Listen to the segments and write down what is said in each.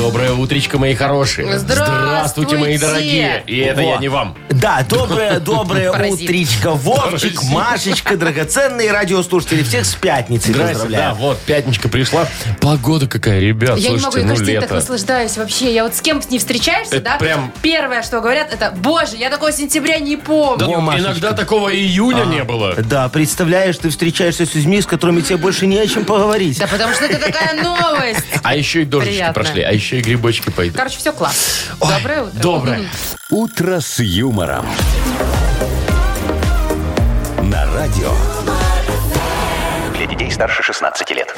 Доброе утречко, мои хорошие. Здравствуйте. мои дорогие. И это Во. я не вам. Да, доброе, доброе Паразит. утречко. Вовчик, Паразит. Машечка, драгоценные радиослушатели. Всех с пятницей Здрасте. Да, поздравляю. вот, пятничка пришла. Погода какая, ребят, Я не могу, слушайте, я ну каждый день так лето. наслаждаюсь вообще. Я вот с кем не встречаешься, Это да? прям- Первое, что говорят, это, боже, я такого сентября не помню. Да, Машечка. иногда такого июня не было. Да, представляешь, ты встречаешься с людьми, с которыми тебе больше не о чем поговорить. Да потому что это такая новость. А еще и дождички Приятно. прошли, а еще и грибочки пойдут. Короче, все класс. Доброе утро. Доброе. «Утро с юмором». На радио. Для детей старше 16 лет.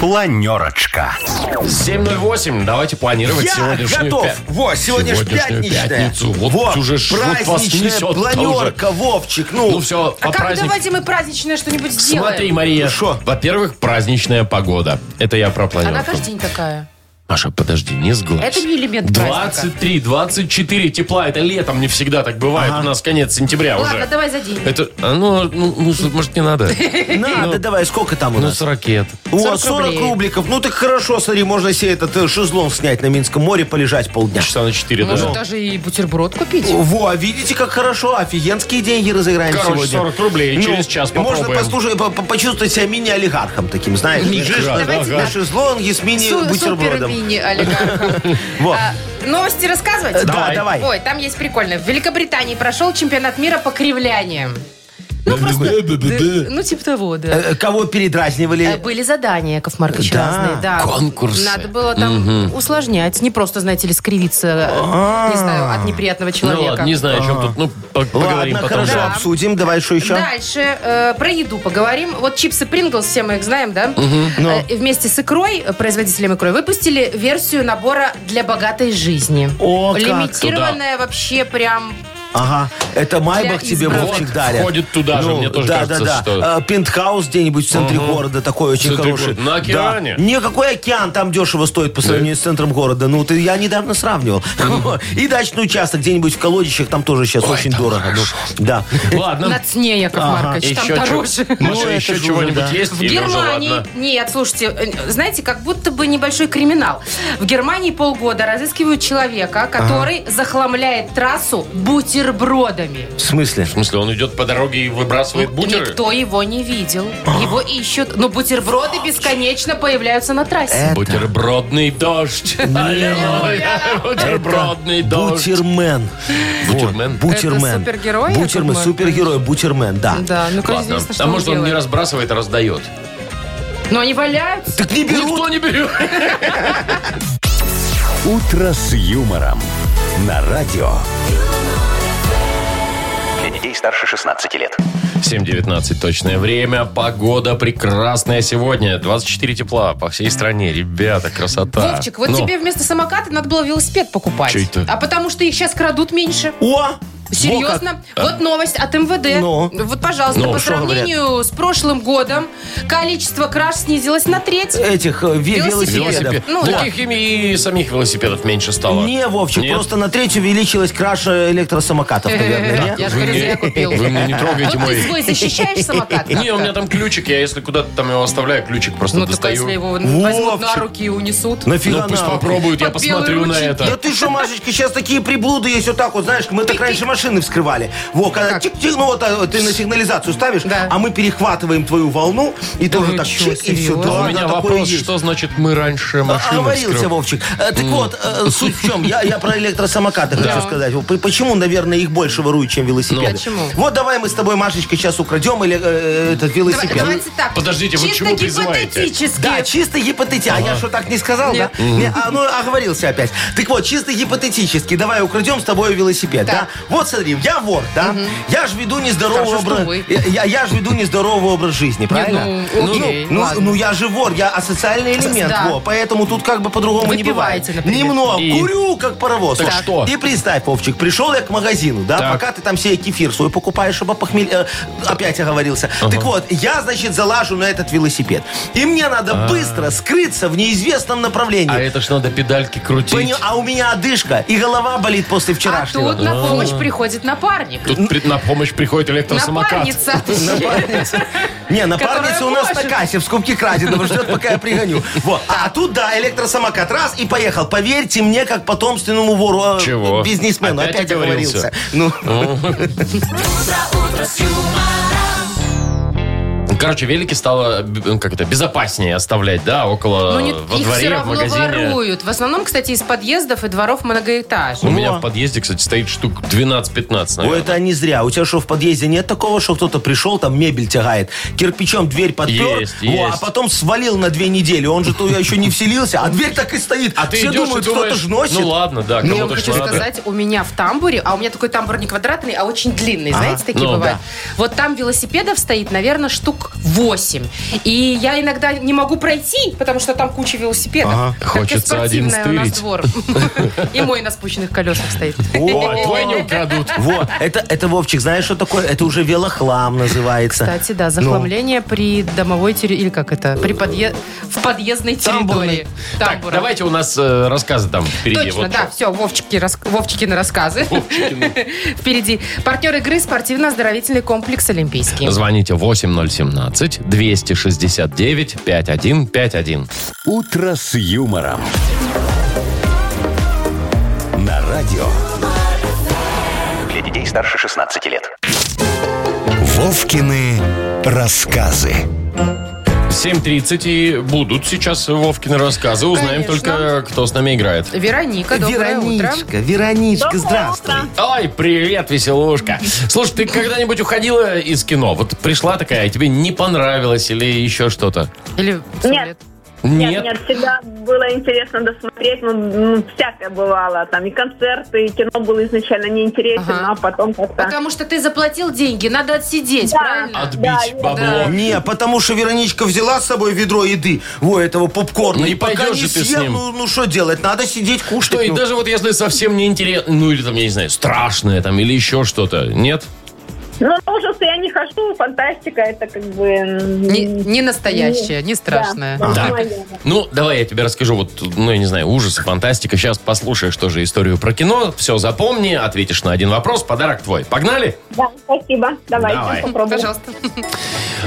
Планерочка. 7.08. Давайте планировать Я сегодняшнюю готов. пя- Во, сегодня ж сегодняшнюю пятничная. пятницу. Вот Во, уже ж- вот вас праздничная несет планерка, Вовчик. Ну, Ну все, А по как празднику. давайте мы праздничное что-нибудь сделаем? Смотри, Мария. Шо? Во-первых, праздничная погода. Это я про Она планерку. каждый день такая. Маша, подожди, не сглазь. Это не элемент праздника. 23, 24 тепла. Это летом не всегда так бывает. У нас конец сентября Ладно, уже. давай за день. Это, а, ну, ну, ну, может, не надо? надо, давай, сколько там у Ну, нас? с ракет. О, 40 40 рублей. рубликов. Ну так хорошо, смотри, можно себе этот э, шезлонг снять на Минском море, полежать полдня. Часа на 4 Может, даже. даже и бутерброд купить? Во, видите, как хорошо, офигенские деньги разыграем Короче, сегодня. 40 рублей, через час Можно попробуем. послушать, по- по- почувствовать себя мини-олигархом таким, знаешь. Лежишь на- давайте на так. шезлонге с Су- мини-бутербродом. Супер-мини олигархом. Во. А, Новости рассказывать? Да, Давай. давай. Ой, там есть прикольно. В Великобритании прошел чемпионат мира по кривляниям. Ну, просто... да, Ну, типа того, да. Э, Кого Э, передразнивали? Были задания, Яков Маркович, Да. разные. Да. Конкурсы. Надо было там усложнять. Не просто, знаете ли, скривиться, э, не знаю, от неприятного Ну человека. ладно, не знаю, о чем тут. Ну, по- поговорим Ладно, потом. хорошо, Да. обсудим. Давай, что еще? Дальше э, про еду поговорим. Вот чипсы Принглс, все мы их знаем, да? Ну. Э, вместе с икрой, э, производителем икрой, выпустили версию набора для богатой жизни. О, как Лимитированная вообще прям... Ага, это Майбах Для тебе, избранных. Вовчик, дарят. входит туда же, мне тоже да, кажется, да, да. что- Э, Пентхаус где-нибудь в центре города, такой очень центре хороший. города. На океане? Да. Никакой океан там дешево стоит по сравнению с центром города. Ну, ты, я недавно сравнивал. И дачный участок где-нибудь в колодищах, там тоже сейчас очень дорого. Ну, Да. Ладно. На цне, Яков Маркович, там Еще чё- дороже. Маша, Ну, это еще чего-нибудь есть? В Или уже Германии... ладно? Нет, слушайте, э, знаете, как будто бы небольшой криминал. В Германии полгода разыскивают человека, который захламляет трассу бутербродами. В смысле? В смысле, он идет по дороге и выбрасывает бутеры? Никто его не видел. Его ищут. Но бутерброды бесконечно появляются на трассе. Это Бутербродный дождь. Аллилуйя. Бутербродный дождь. Бутермен. Бутермен? Бутермен. Это супергерой, Бутермен, супергерой, Бутермен, да. Да, известно, что А может, он не разбрасывает, а раздает? Но они валяются. Так не берут. Никто не берет. «Утро с юмором». На радио. Детей старше 16 лет. 7.19 точное время. Погода прекрасная сегодня. 24 тепла по всей стране. Ребята, красота. Вовчик, вот Ну, тебе вместо самоката надо было велосипед покупать. Чё это? А потому что их сейчас крадут меньше. О! Серьезно? Вот новость от МВД. Ну? Вот, пожалуйста, Ну, по что говорят? сравнению с прошлым годом количество краж снизилось на треть. Этих э, ве- Велосипедов. велосипедов. велосипед. Ну, да. Таких и, и самих велосипедов меньше стало. Не, Вовчик, Нет? просто на треть увеличилась краша электросамокатов, наверное? Я же говорю, зря купил. Вы мне не трогаете Вот ты мой... свой защищаешь самокат? Не, у меня там ключик, я если куда-то там его оставляю, ключик просто Ну, достаю. если его возьмут на руки и унесут. Нафига Ну, пусть попробуют, я посмотрю на это. Да ты что, Машечка, сейчас такие приблуды есть вот так вот, знаешь, мы так раньше машины вскрывали. Во, когда Как? чик-чик, ну вот а, ты на сигнализацию ставишь, Да. а мы перехватываем твою волну и тоже вы так чё, чик, и все. серьезно? А у Да, меня вопрос, есть. что значит мы раньше машины Оговорился, вскрыв- Вовчик. Э, Так вот, э, суть в чем? Я, я про электросамокаты хочу сказать. П- Почему, наверное, их больше воруют, чем велосипеды? Ну. Почему? Вот давай мы с тобой, Машечка, сейчас украдем или, э, этот Давай- велосипед. Давайте так. Подождите, вы к Чисто чему призываете? гипотетически. Да, чисто гипотетически. А я что, так не сказал, Нет. да? Не, а, ну, оговорился опять. Так вот, чисто гипотетически. Давай украдем с тобой велосипед, да? Вот вот смотри, я вор, да? Я же веду нездоровый Скажу, что образ... вы. Я, я же веду нездоровый образ жизни, правильно? ну, окей, ну, ладно. ну, я же вор, я асоциальный элемент, Да. во, поэтому тут как бы по-другому не бывает. Например. Немного, И? курю, как паровоз. Так что? И представь, Вовчик, пришел я к магазину, да, Так. пока ты там себе кефир свой покупаешь, чтобы похмель... э, опять оговорился. Так вот, я, значит, залажу на этот велосипед. И мне надо быстро скрыться в неизвестном направлении. А это ж надо педальки крутить. Понял? А у меня одышка, и голова болит после А вчерашнего. тут на помощь приходит напарник. Тут при- на помощь приходит электросамокат. Напарница. Напарница. Не, напарница у нас на кассе в скупке краденого ждет, пока я пригоню. Вот. А тут, да, электросамокат раз и поехал. Поверьте мне, как потомственному вору, э, Чего? бизнесмену. Опять Опять, оговорился? Ну, Короче, велики стало, б- как это, безопаснее оставлять, да, около, Ну, не- во их дворе, все в равно магазине. воруют. В основном, кстати, из подъездов и дворов У многоэтажек. меня в подъезде, кстати, стоит штук 12-15, Ой, это не зря. У тебя что, в подъезде нет такого, что кто-то пришел, там мебель тягает, кирпичом дверь подпер, Есть, во, а есть. потом свалил на две недели. Он же туда еще не вселился, а дверь так и стоит. А ты Все идешь думают, и кто-то думаешь, ж носит. ну ладно, да, Я вам кому-то ж хочу надо. сказать, у меня в тамбуре, а у меня такой тамбур не квадратный, а очень длинный, знаете, такие Ну, бывают. Вот там велосипедов стоит, наверное, штук 8. И я иногда не могу пройти, потому что там куча велосипедов. Как Хочется один спортивная у нас стырить. двор. И мой на спущенных колесах стоит. О, твой не украдут. Вот, это, это, Вовчик, знаешь, что такое? Это уже велохлам называется. Кстати, да, Ну. захламление при домовой территории, или как это, при подъе... в подъездной территории. Так, давайте у нас э, рассказы там впереди. Точно, Вот да, все, Вовчики, рас... Вовчикины рассказы. Впереди. Партнер игры спортивно-оздоровительный комплекс «Олимпийский». Звоните 8017-269-5151. «Утро с юмором». На радио. Для детей старше 16 лет. Вовкины рассказы. 7.30 и будут сейчас Вовкины рассказы. Узнаем Конечно. только, кто с нами играет. Вероника, доброе утро. Вероничка, Вероничка, здравствуй. Ой, привет, веселушка. Слушай, ты когда-нибудь уходила из кино? Вот пришла такая, и тебе не понравилось или еще что-то? Или в Нет. туалет? Нет, нет, всегда было интересно досмотреть, ну, ну, всякое бывало, там и концерты, и кино было изначально неинтересно, Ага. но потом как-то... Потому что ты заплатил деньги, надо отсидеть, Да. правильно? Отбить Да, бабло. Не, потому что Вероничка взяла с собой ведро еды, во, этого попкорна, Не и пока не ты с ним. ну, ну что делать, надо сидеть кушать. Что, и ну. даже вот если совсем не интересно, ну или там, я не знаю, страшное там, или еще что-то, нет? Ну, на ужасы я не хожу, фантастика, это как бы... Не, не настоящее, не. Да, Так. да, моё. Ну, давай я тебе расскажу, вот, ну, я не знаю, ужасы, фантастика. Сейчас послушаешь тоже историю про кино, все запомни, ответишь на один вопрос, подарок твой. Погнали? Да, спасибо, давайте Давай. попробуем. Пожалуйста.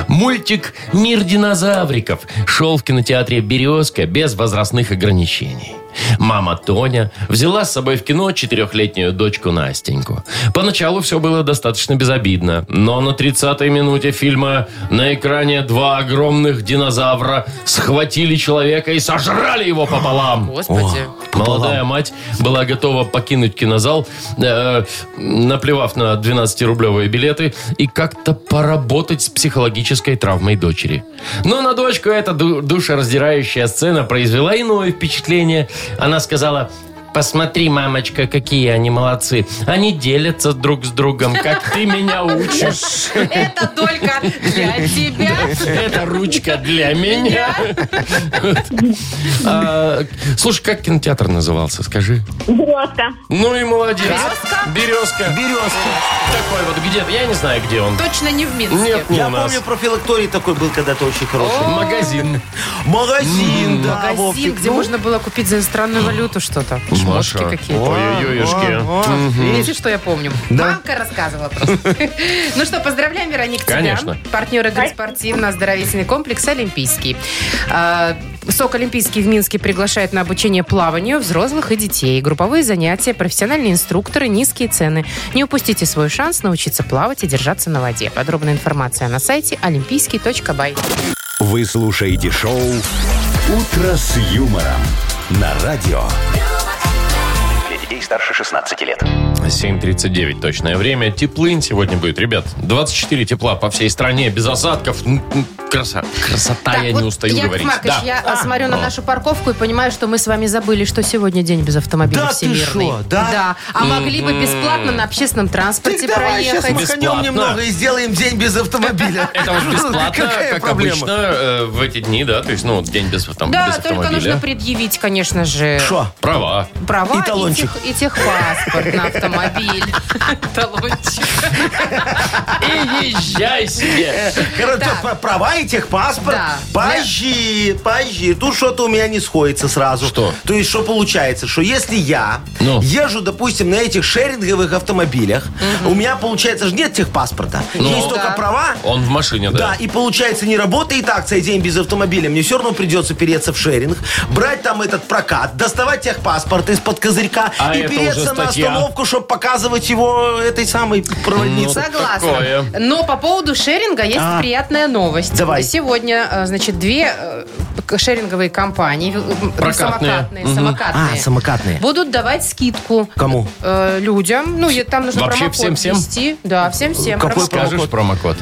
Мультик «Мир динозавриков» шел в кинотеатре «Березка» без возрастных ограничений. Мама Тоня взяла с собой в кино четырехлетнюю дочку Настеньку. Поначалу все было достаточно безобидно, но на 30-й минуте фильма на экране два огромных динозавра схватили человека и сожрали его пополам. Господи. Молодая мать была готова покинуть кинозал, э, наплевав на 12-рублевые билеты и как-то поработать с психологической травмой дочери. Но на дочку эта ду- душераздирающая сцена произвела иное впечатление. Она сказала... Посмотри, мамочка, какие они молодцы. Они делятся друг с другом, как ты меня учишь. Это только для тебя. Это ручка для меня. А, Слушай, как кинотеатр назывался, скажи? Березка. Ну и молодец. Березка? Березка. Березка. Такой вот где я не знаю, где он. Точно не в Минске. Нет, не Я у нас. помню, профилакторий такой был когда-то очень хороший. Магазин. Магазин, да, Магазин, Вовчик. где Ну, можно было купить за иностранную валюту что-то. Шмотки какие-то. Ой-ой-ой-ешки. О, о, Видите, что я помню? Мамка рассказывала просто. Ну что, поздравляем, Вероника, тебя. Конечно. Партнер игры спортивно-оздоровительный комплекс «Олимпийский». А, СОК «Олимпийский» в Минске приглашает на обучение плаванию взрослых и детей. Групповые занятия, профессиональные инструкторы, низкие цены. Не упустите свой шанс научиться плавать и держаться на воде. Подробная информация на сайте олимпийский.бай. Вы слушаете шоу «Утро с юмором» на радио. Старше 16 лет. 7.39 точное время. Теплынь сегодня будет, ребят. 24 тепла по всей стране, без осадков. Краса, красота, Так, я вот, не устаю Яков говорить. Маркович, Да. я а, смотрю на нашу парковку и понимаю, что мы с вами забыли, что сегодня день без автомобиля Да ты всемирный. шо, да? А могли бы бесплатно на общественном транспорте Так давай сейчас проехать. Бесплатно. маханем немного и сделаем день без автомобиля. Это вот бесплатно, Какая как обычно, э, в эти дни, да? То есть, ну, день без, автом- Да, только нужно автомобиля. предъявить, конечно же, Шо? Права. права И талончик. тех- и техпаспорт на автомобиль. Талончик. И езжай себе. Короче, права и техпаспорт. Да. Позжи, позжи. Тут что-то у меня не сходится сразу. Что? То есть, что получается? Что если я Ну. езжу, допустим, на этих шеринговых автомобилях, у меня, получается, же нет техпаспорта. Ну. Есть только права. Он в машине, Да, да. и получается, не работает акция «День без автомобиля». Мне все равно придется переться в шеринг, брать там этот прокат, доставать техпаспорт из-под козырька А и переться на остановку, чтобы показывать его этой самой проводнице. Ну, Согласна. такое. Но по поводу шеринга есть А. приятная новость. Давай. Сегодня, э, значит, две э, шеринговые компании, э, Прокатные. самокатные, Мгм. самокатные, А, самокатные. будут давать скидку. Кому? э, людям. Ну, и там нужно Вообще промокод всем-всем? ввести. Да, всем-всем. Какой Промокод. Скажешь промокод.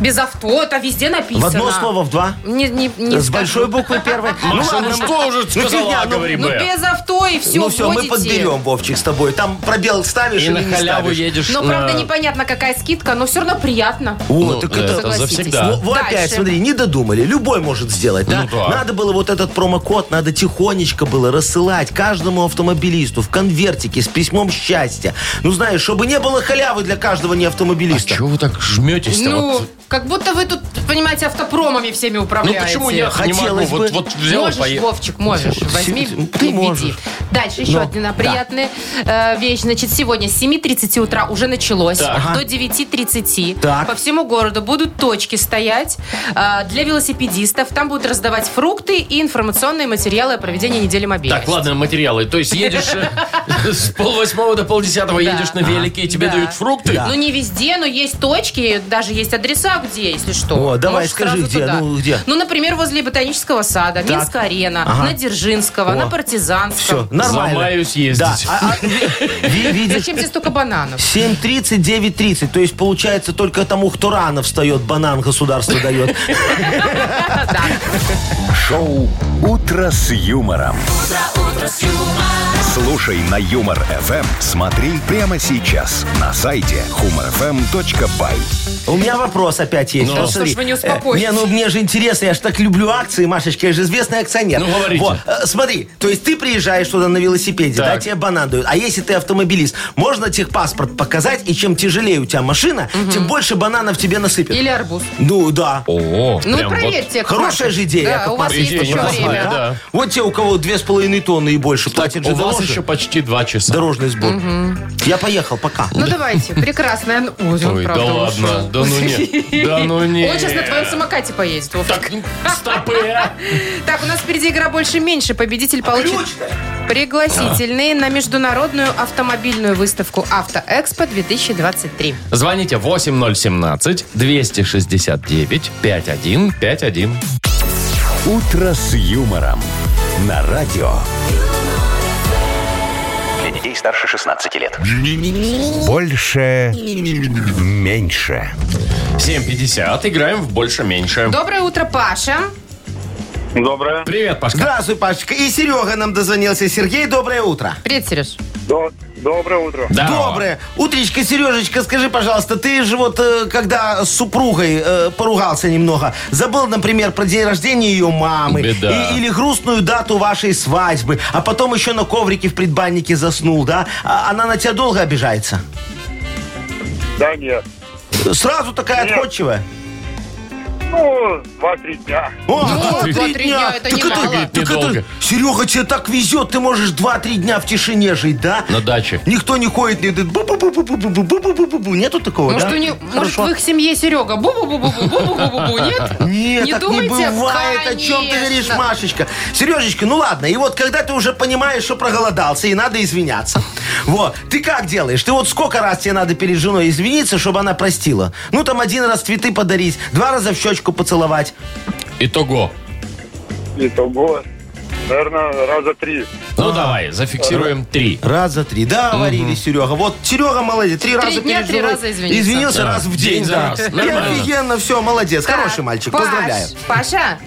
Без авто, это везде написано. В одно слово, в два? Не, не, не С скажу. большой буквы первой? Маша, ну что уже сказала, ну- говори Ну, без авто и все, ну все, мы подберем, Вовчик, с тобой. Там пробел ставишь И или на не халяву ставишь? едешь Но, на- правда, непонятно, какая скидка, но все равно приятно. О, Ну, так э, это... завсегда. Ну, вот Дальше. опять, смотри, не додумали. Любой может сделать, да? Ну да. Надо было вот этот промокод, надо тихонечко было рассылать каждому автомобилисту в конвертике с письмом счастья. Ну, знаешь, чтобы не было халявы для каждого А неавтомобилиста. чего вы так жметесь-то? Ну, Вот? Как будто вы тут, понимаете, автопромами всеми Ну управляете. почему я не могу? Хотелось Вот, бы. вот взял, можешь, поехал. Вовчик, можешь. Возьми Ты и можешь. Дальше еще Ну, одна да. приятная э, вещь. Значит, сегодня с 7.30 утра уже началось. Так. До 9.30 Так. по всему городу будут точки стоять э, для велосипедистов. Там будут раздавать фрукты и информационные материалы о проведении недели мобильности. Так, ладно, материалы. То есть едешь э, с полвосьмого до полдесятого, Да. едешь на велике, и тебе Да. дают фрукты? Ну, не везде, но есть точки, даже есть адреса, где, если что. О, давай, Можешь скажи, где, туда. ну, где? Ну, например, возле Ботанического сада, Минская арена, Ага. на Дзержинского, О. на Партизанском. Все, нормально. Замаюсь ездить. Да. А- а, ви- видишь, Зачем здесь столько бананов? 7.30, 9.30. То есть, получается, только тому, кто рано встает, банан государство дает. Да. Шоу «Утро с юмором». Слушай на Юмор ФМ. Смотри прямо сейчас на сайте humorfm.by. У меня вопрос опять есть. Ну. Вот Что ж вы не успокоитесь? э, Не, ну мне же интересно, я же так люблю акции, Машечка, я же известный акционер. Ну, говорите. Вот, э, смотри, то есть ты приезжаешь туда на велосипеде, Так. да, тебе банан дают. А если ты автомобилист, можно техпаспорт показать, и чем тяжелее у тебя машина, тем больше бананов тебе насыпят. Или арбуз. Ну, да. О, Ну, вот. проверьте. Яков Хорошая же идея, Да, Яков у вас есть еще время. да. Вот те, у кого две с половиной тонны и больше, платят же у вас дороже. еще почти два часа. Дорожный сбор. Я поехал, пока. Ну, давайте. Прекрасная. Ой, он, Ой, да правда, ладно. ушел. Да ну не. Да ну не. Он сейчас на твоем самокате поедет. Так, ну, стопы. а. Так, у нас впереди игра «Больше-меньше». Победитель получит ключ-то? пригласительные на международную автомобильную выставку «Автоэкспо-2023». Звоните 8017-269-5151. «Утро с юмором» на радио. Старше 16 лет. Больше. Меньше. 7.50. Играем в больше-меньше. Доброе утро, Паша. Доброе. Привет, Пашка. Здравствуй, Пашечка. И Серега нам дозвонился. Сергей, доброе утро. Привет, Сереж. До- Доброе утро. Да. Доброе. Утречка, Сережечка, скажи, пожалуйста, ты же вот, э, когда с супругой э, поругался немного, забыл, например, про день рождения ее мамы Беда. и- или грустную дату вашей свадьбы, а потом еще на коврике в предбаннике заснул, да? А она на тебя долго обижается? Да нет. Сразу такая Нет. отходчивая? Ну, два-три дня. О, Ну, два-три два-три дня, это Так немало. так Недолго. это, Серега, тебе так везет, ты можешь два-три дня в тишине жить, да? На даче. Никто не ходит, не говорит, бу-бу-бу-бу-бу-бу-бу-бу-бу. Нету такого, Может, да? у них, может, Хорошо. в их семье Серега бу-бу-бу-бу-бу-бу-бу-бу-бу, нет? Нет, Не так думайте? не бывает. О чем ты Конечно. говоришь, Машечка? Сережечка, ну ладно. И вот когда ты уже понимаешь, что проголодался и надо извиняться. Вот. Ты как делаешь? Ты вот сколько раз тебе надо перед женой извиниться, чтобы она простила? Ну, там один раз цветы подарить, два раза в щечку поцеловать. Итого. Итого. Наверное, раза три. Ну, давай, зафиксируем три. Раза три. Да, говорили, Серега. Вот Серега молодец. Три, раза дня, три женой раза извинился. Извинился Да. раз в День день. за да. раз. И Нормально. офигенно, все, молодец. Так, Хороший мальчик. Паш, Поздравляю. Паша,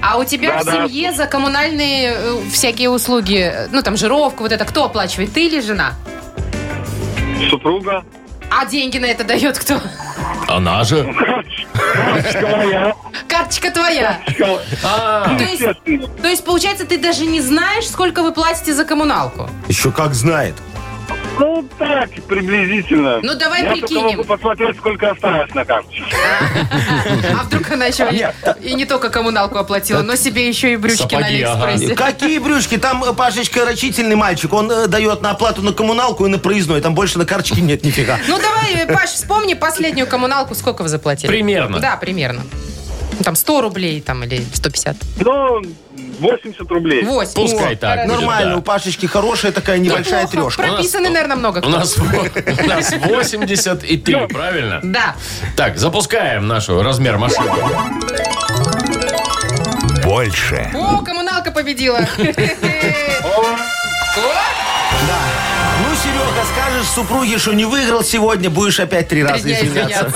а у тебя в Да-да. семье за коммунальные э, всякие услуги, э, ну там жировку, вот это кто оплачивает, ты или жена? Супруга. А деньги на это дает кто? Она же. Моя. Карточка твоя. А, То есть, то есть, получается, ты даже не знаешь, сколько вы платите за коммуналку? Еще как знает. Ну, так, приблизительно. Ну, давай Я прикинем. только могу посмотреть, сколько осталось на карточке. А вдруг она еще и, не только коммуналку оплатила, но себе еще и брючки на. Алиэкспрессе. Какие брюшки? Там э, Пашечка рачительный мальчик. Он э, дает на оплату на коммуналку и на проездной. Там больше на карточке нет нифига. Ну давай, э, Паш, вспомни последнюю коммуналку, сколько вы заплатили? Примерно. Да, примерно. Ну, Там 100 рублей там, или 150. Ну, 80 рублей. 8. Пускай так будет, Нормально, да. у Пашечки хорошая такая небольшая трешка. Прописаны, наверное, много У кто. нас, у нас 83, правильно? Да. Так, запускаем нашу размер машины. Больше. О, коммуналка победила. Ну, Серега, скажешь супруге, что не выиграл сегодня, будешь опять три раза дня извиняться.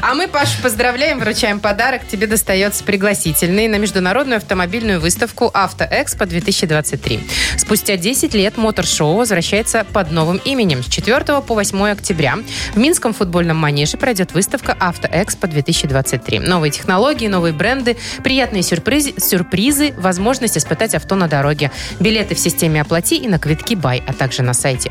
А мы, Паш, поздравляем, вручаем подарок. Тебе достается пригласительный на международную автомобильную выставку «Автоэкспо-2023». Спустя 10 лет мотор-шоу возвращается под новым именем. С 4 по 8 октября в Минском футбольном манеже пройдет выставка «Автоэкспо-2023». Новые технологии, новые бренды, приятные сюрпризы, сюрпризы, возможность испытать авто на дороге. Билеты в системе «Оплати» и на квитки «Бай», а также на сайте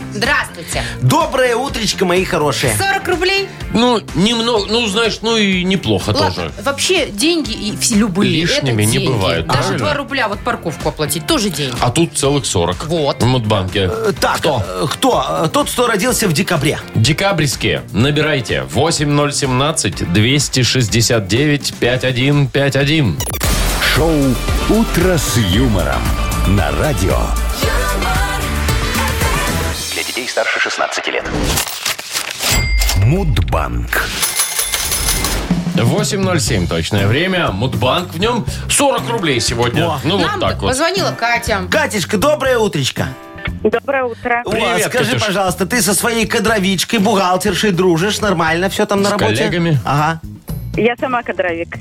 Здравствуйте. Доброе утречко, мои хорошие. 40 рублей? Ну, немного, ну, знаешь, ну и неплохо Ладно, тоже. вообще деньги и все любые Лишними это не деньги. бывают, Даже правильно? 2 рубля вот парковку оплатить тоже деньги. А тут целых 40. Вот. В Мудбанке. Э, Так, Кто? э, кто? Э, Тот, кто родился в декабре. Декабрьские. Набирайте 8017-269-5151. Шоу Утро с юмором на радио. Детей старше 16 лет. Мудбанк. 8.07 точное время. Мудбанк в нем 40 рублей сегодня. О. Ну, вот Нам так вот. позвонила Катя. Катечка, доброе утречко. Доброе утро. Привет, О, скажи, Катюш. пожалуйста, ты со своей кадровичкой, бухгалтершей дружишь? Нормально все там на С работе? коллегами? Ага. Я сама кадровик.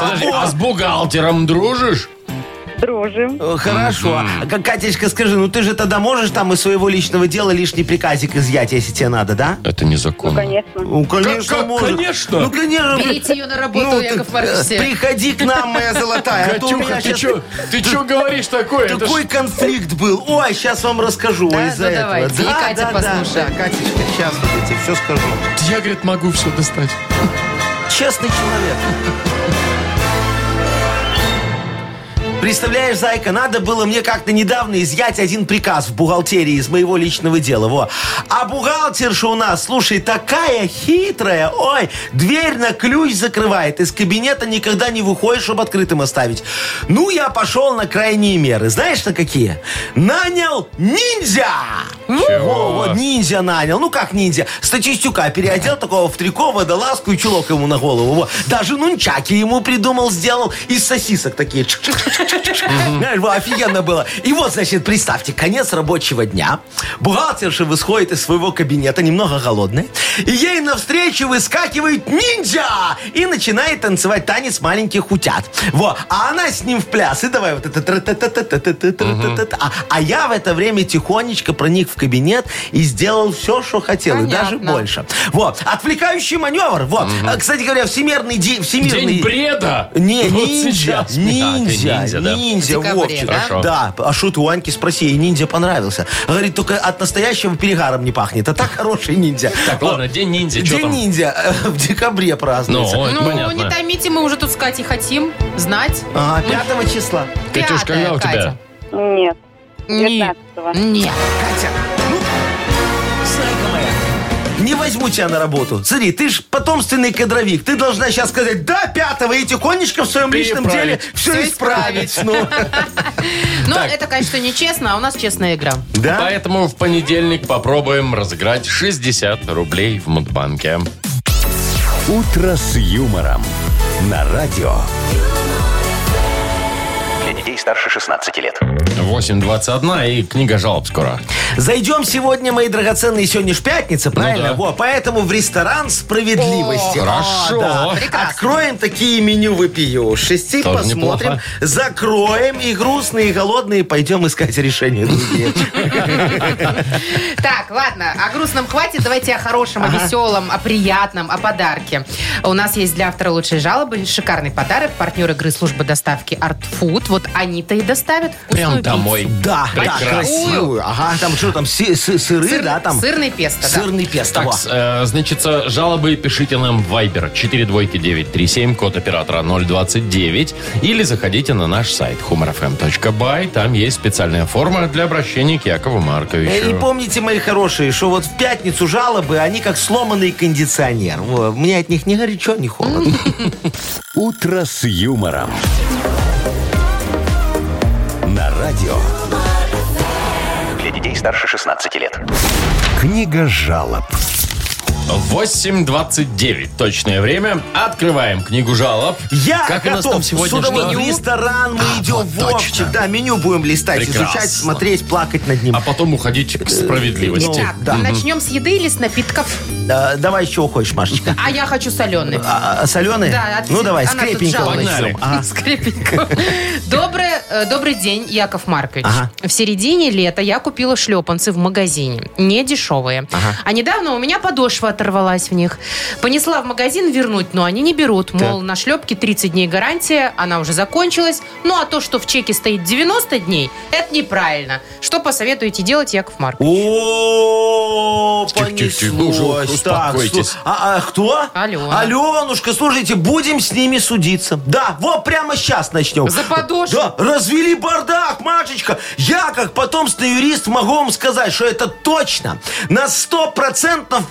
Подожди, а с бухгалтером дружишь? Дружим. Э, Хорошо. А, К- Катечка, скажи, ну ты же тогда можешь там из своего личного дела лишний приказик изъять, если тебе надо, да? Это незаконно. Конечно. Ну, конечно, как может. конечно? Ну, конечно. Берите ее на работу, Ну, Яков ты, Маркович. э, Приходи к нам, моя золотая. а то у меня Катюха, ты щас что ты чё говоришь такое? Это ж- Такой конфликт был. Ой, сейчас вам расскажу Да? из-за Ну, этого. давайте, и Катя послушает. Да, Катечка, сейчас вот я тебе все скажу. Я, говорит, могу все достать. Честный человек. Представляешь, Зайка, надо было мне как-то недавно изъять один приказ в бухгалтерии из моего личного дела. Во. А бухгалтерша у нас, слушай, такая хитрая. Ой, дверь на ключ закрывает. Из кабинета никогда не выходишь, чтобы открытым оставить. Ну, я пошел на крайние меры. Знаешь, на какие? Нанял ниндзя! Во, вот, ниндзя нанял. Ну, как ниндзя? Статистюка переодел такого в трико, водолазку и чулок ему на голову. Во. Даже нунчаки ему придумал, сделал из сосисок такие. Знаешь, было, офигенно было. И вот, значит, представьте, конец рабочего дня. Бухгалтерша выходит из своего кабинета, немного голодная, и ей навстречу выскакивает ниндзя и начинает танцевать танец маленьких утят. Во, а она с ним в пляс. И давай вот это... А я в это время тихонечко проник в кабинет и сделал все, что хотел, и даже больше. Вот, отвлекающий маневр. Вот, кстати говоря, всемирный день... День бреда! Не, ниндзя, ниндзя, да? ниндзя, В декабре, Вовчик. да? Хорошо. Да, а ты у Аньки спроси, ей ниндзя понравился. Говорит, только от настоящего перегаром не пахнет, а так хороший ниндзя. Так, ладно, день ниндзя, что День там? ниндзя э, в декабре празднуется. Ну, Ну, понятно. не томите, мы уже тут с Катей хотим знать. Ага, 5 числа. Катюш, Пятое, когда у тебя? Катя. Нет. Нет. 19-го. Нет. Катя, возьму тебя на работу. Смотри, ты ж потомственный кадровик. Ты должна сейчас сказать, да, пятого, и тихонечко в своем личном деле все исправить. Ну, Ну, это, конечно, нечестно, а у нас честная игра. да? Поэтому в понедельник попробуем разыграть 60 рублей в Мудбанке. «Утро с юмором» на радио. Детей старше 16 лет. 8.21 и книга жалоб скоро. Зайдем сегодня, мои драгоценные, сегодня ж пятница, правильно? да. Во, поэтому в ресторан справедливости. О, хорошо. да. Прекрасно. Откроем такие меню выпиюшести, Тоже посмотрим, неплохо. закроем, и грустные, и голодные пойдем искать решения другие. Так, ладно, о грустном хватит. Давайте о хорошем, о веселом, о приятном, о подарке. У нас есть для автора лучшей жалобы шикарный подарок. Партнер игры службы доставки Art Food. Вот они-то и доставят вкусную Прям пиццу. домой. Да, да, Прекрасно. красивую. Ага, там что там, сыры, Сыр- да, там? Сырный песто, да. Сырный песто. Так, во. э, значит, э, жалобы пишите нам в Viber 42937, код оператора 029, или заходите на наш сайт humorfm.by. Там есть специальная форма для обращения к Якову Э, И Марковичу. помните, мои хорошие, что вот в пятницу жалобы, они как сломанный кондиционер. Во, Мне от них ни горячо, ни холодно. «Утро с юмором». Радио. Для детей старше 16 лет. Книга жалоб. 8.29 точное время. Открываем книгу жалоб. Я как у нас готов. там сегодня С что? В ресторан мы идем, вот Вовчик. точно. Да, меню будем листать, Прекрасно. изучать, смотреть, плакать над ним. А потом уходить к справедливости. ну, Итак, да. начнем с еды или с напитков? Да, давай чего хочешь, Машечка. А я хочу соленый. А, а, соленые? Да, от- ну давай. Погнали. начнем. Ага. Скрепенько. Добрый, э, добрый день, Яков Маркович. Ага. В середине лета я купила шлепанцы в магазине. Не дешевые. А недавно у меня подошва оторвалась в них. Понесла в магазин вернуть, но они не берут. Мол, на шлепке 30 дней гарантия, она уже закончилась. Ну, а то, что в чеке стоит 90 дней, это неправильно. Что посоветуете делать, Яков Маркович? О, ну понеслось. Так, успокойтесь. а, а кто? Алена. Аленушка, слушайте, будем с ними судиться. Да, вот прямо сейчас начнем. За подошву? Да, развели бардак, Машечка. Я, как потомственный юрист, могу вам сказать, что это точно на 100%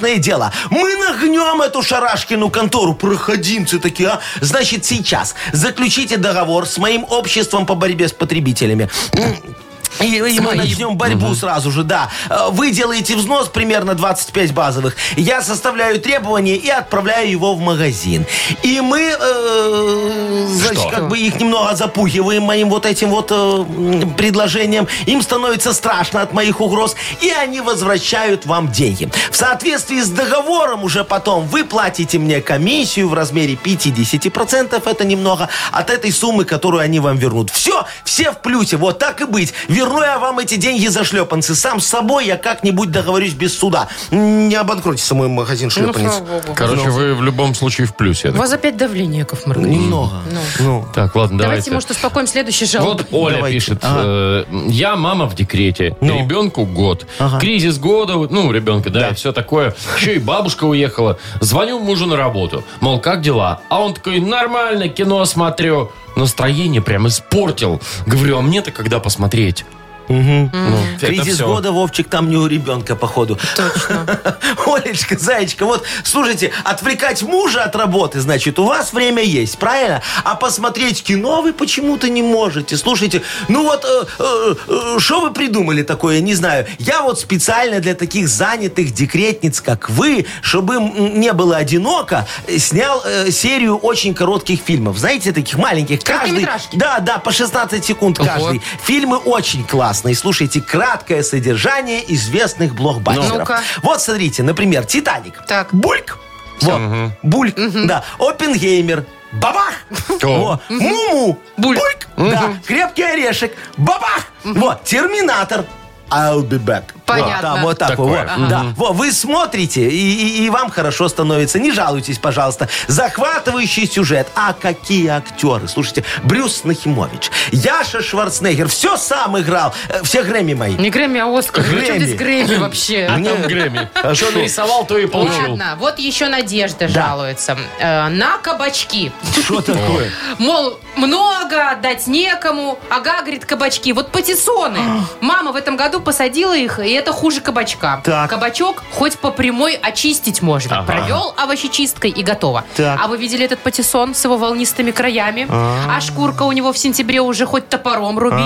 выигрышное дело. Мы нагнем эту шарашкину контору. Проходимцы такие, а? Значит, сейчас заключите договор с моим обществом по борьбе с потребителями. И, и мы начнем борьбу сразу же, да. Э, Вы делаете взнос примерно 25 базовых. Я составляю требования и отправляю его в магазин. И мы, э, значит, Что? как бы их немного запугиваем моим вот этим вот э, м, предложением. Им становится страшно от моих угроз. И они возвращают вам деньги. В соответствии с договором уже потом вы платите мне комиссию в размере 50%. Это немного от этой суммы, которую они вам вернут. Все, все в плюсе. Вот так и быть. Верну я вам эти деньги за шлепанцы. Сам с собой я как-нибудь договорюсь без суда. Не обанкротится мой магазин Ну, шлепанец. богу. Короче, вы в любом случае в плюсе. У вас опять давление, Яков Маркович. Немного. Ну. Так, ладно, Давайте, давайте. может, успокоим следующий жалоб. Вот Оля Давайте. пишет, Ага. э, я мама в декрете, Ну. ребенку год, Ага. кризис года, ну, ребенка, да, и все такое. Еще и бабушка уехала. Звоню мужу на работу, мол, как дела? А он такой, нормально, кино смотрю. Настроение прям испортил. Говорю, а мне-то когда посмотреть? Ну, это Кризис всё. года, Вовчик, там не у ребенка, походу. Точно. Олечка, Зайчка, вот, слушайте, отвлекать мужа от работы, значит, у вас время есть, правильно? А посмотреть кино вы почему-то не можете. Слушайте, ну вот, что вы придумали такое, не знаю. Я вот специально для таких занятых декретниц, как вы, чтобы им не было одиноко, э, снял э, серию очень коротких фильмов. Знаете, таких маленьких. Каждый, да, да, по 16 секунд Ого. каждый. Фильмы очень классные. Слушайте, краткое содержание известных блокбастеров. Ну-ка. Вот смотрите, например, «Титаник». Так. Бульк. Вот. Бульк. Да. Опенгеймер. Бабах! О. Во. Муму. Бульк. Да. Крепкий орешек. Бабах! Вот. Терминатор. I'll be back. Понятно. Вот, там, вот так Такое. вот. Да. Во, вы смотрите, и, и- и вам хорошо становится. Не жалуйтесь, пожалуйста. Захватывающий сюжет. А какие актеры? Слушайте, Брюс Нахимович, Яша Шварценеггер. Все сам играл. Э, Все Грэмми мои. Не Грэмми, а Оскар. Причем Грэмми. здесь Грэмми вообще? А там Грэмми. Что нарисовал, то и получил. Ладно, вот еще Надежда жалуется. Э, на кабачки. Что такое? Мол, много, отдать некому. Ага, говорит, кабачки. Вот патиссоны. Мама в этом году посадила их, и это хуже кабачка. Так. Кабачок хоть по прямой очистить можно. Ага. Провел овощечисткой и готово. Так. А вы видели этот патиссон с его волнистыми краями? А шкурка у него в сентябре уже хоть топором руби.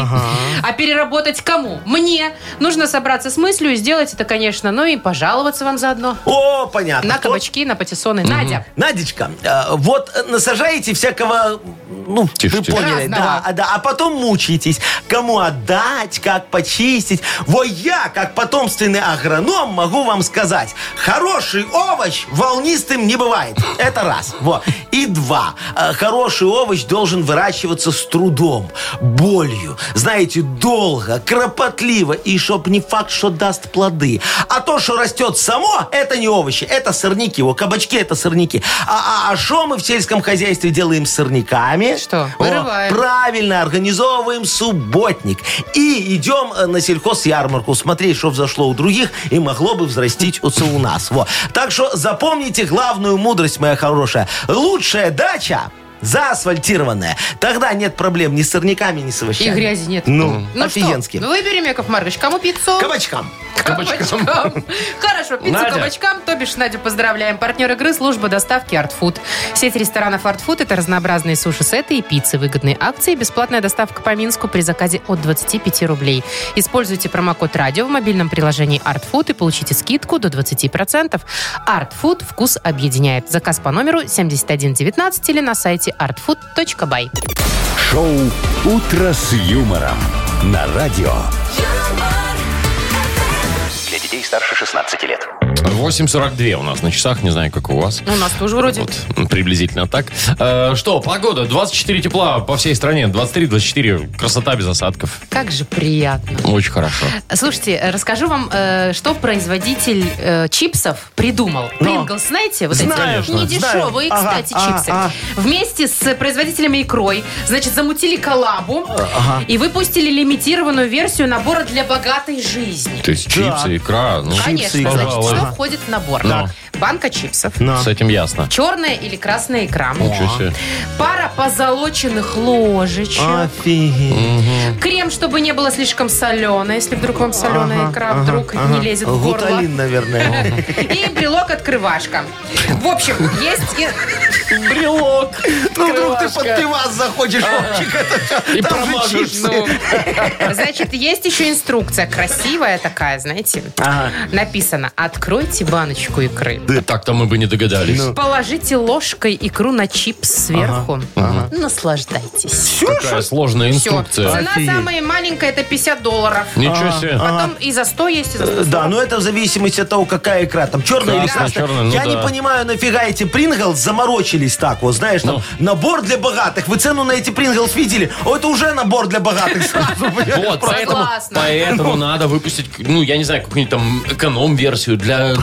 А переработать кому? Мне. Нужно собраться с мыслью и сделать это, конечно, ну и пожаловаться вам заодно. О, понятно. На кабачки, на патиссоны. Надя. Надечка, э, вот насажаете всякого, ну, Тише, вы тише. поняли, Разного. да, а, да, а потом мучаетесь, кому отдать, как почистить. Вот я, как потомственный агроном, могу вам сказать, хороший овощ волнистым не бывает. Это раз. Вот. И два. Э, Хороший овощ должен выращиваться с трудом, болью, знаете, долго, кропотливо, и чтоб не факт, что даст плоды. А то, что растет само, это не овощи, это сорняки. О, кабачки это сорняки. А- А а что мы в сельском хозяйстве делаем с сорняками? Что? О, Вырываем. правильно, организовываем субботник. И идем э, на сельхозярмарку смотреть, что взошло у других и могло бы взрастить у нас. Во. Так что запомните главную мудрость, моя хорошая. Лучшая дача заасфальтированная. Тогда нет проблем ни с сорняками, ни с И овощами. грязи нет. Ну, Ну офигенски. что, выберем, Яков Маркович, кому пиццу? Кабачкам. Кабачкам. Хорошо, пиццу Надя. кабачкам, то бишь Надю поздравляем. Партнер игры служба доставки Art Food. Сеть ресторанов Art Food это разнообразные суши-сеты и пиццы, выгодные акции, бесплатная доставка по Минску при заказе от 25 рублей. Используйте промокод радио в мобильном приложении Art Food и получите скидку до 20%. Art Food вкус объединяет. Заказ по номеру 7119 или на сайте artfood.by. Шоу «Утро с юмором» на радио. Детей старше 16 лет. 8.42 у нас на часах, не знаю, как у вас. У нас тоже вроде. Вот, приблизительно так. Э, что, погода, 24 тепла по всей стране, 23-24, красота без осадков. Как же приятно. Очень хорошо. Слушайте, э, расскажу вам, э, что производитель э, чипсов придумал. Принглс, знаете? Вот Знаю, эти знаю. недешевые, Ага, кстати, ага, чипсы. ага. Вместе с производителями икрой, значит, замутили коллабу и выпустили лимитированную версию набора для богатой жизни. То есть чипсы, икра, ну, Конечно, значит, пожалуй. что входит в набор? Так. Банка чипсов. С этим ясно. Черная или красная икра. Ничего себе. Пара позолоченных ложечек. Офигеть. Крем, чтобы не было слишком соленое, если вдруг вам соленая икра вдруг не лезет в горло. Гуталин, наверное. И брелок-открывашка. В общем, есть... и- Брелок. Ну, вдруг ты под пивас заходишь, Вовчик, это всё. И Там же промажешь. чипсы. Ну, значит, есть еще инструкция. Красивая такая, знаете. Написано «Откройте баночку икры». Так-то мы бы не догадались. Положите ложкой икру на чипс сверху. Наслаждайтесь. Какая сложная Все. инструкция. Цена Офигеть. самая маленькая, это 50 долларов. Ничего себе. Потом и за 100 есть, и за 140. Да, но это в зависимости от того, какая икра. Там черная или Красная, красная. черная, ну Я не да. понимаю, нафига эти Принглс заморочились так. Вот знаешь, там Ну. набор для богатых. Вы цену на эти Принглс видели? О, это уже набор для богатых сразу. понимаешь? Вот, поэтому, поэтому надо выпустить, ну, я не знаю, какую-нибудь там эконом-версию для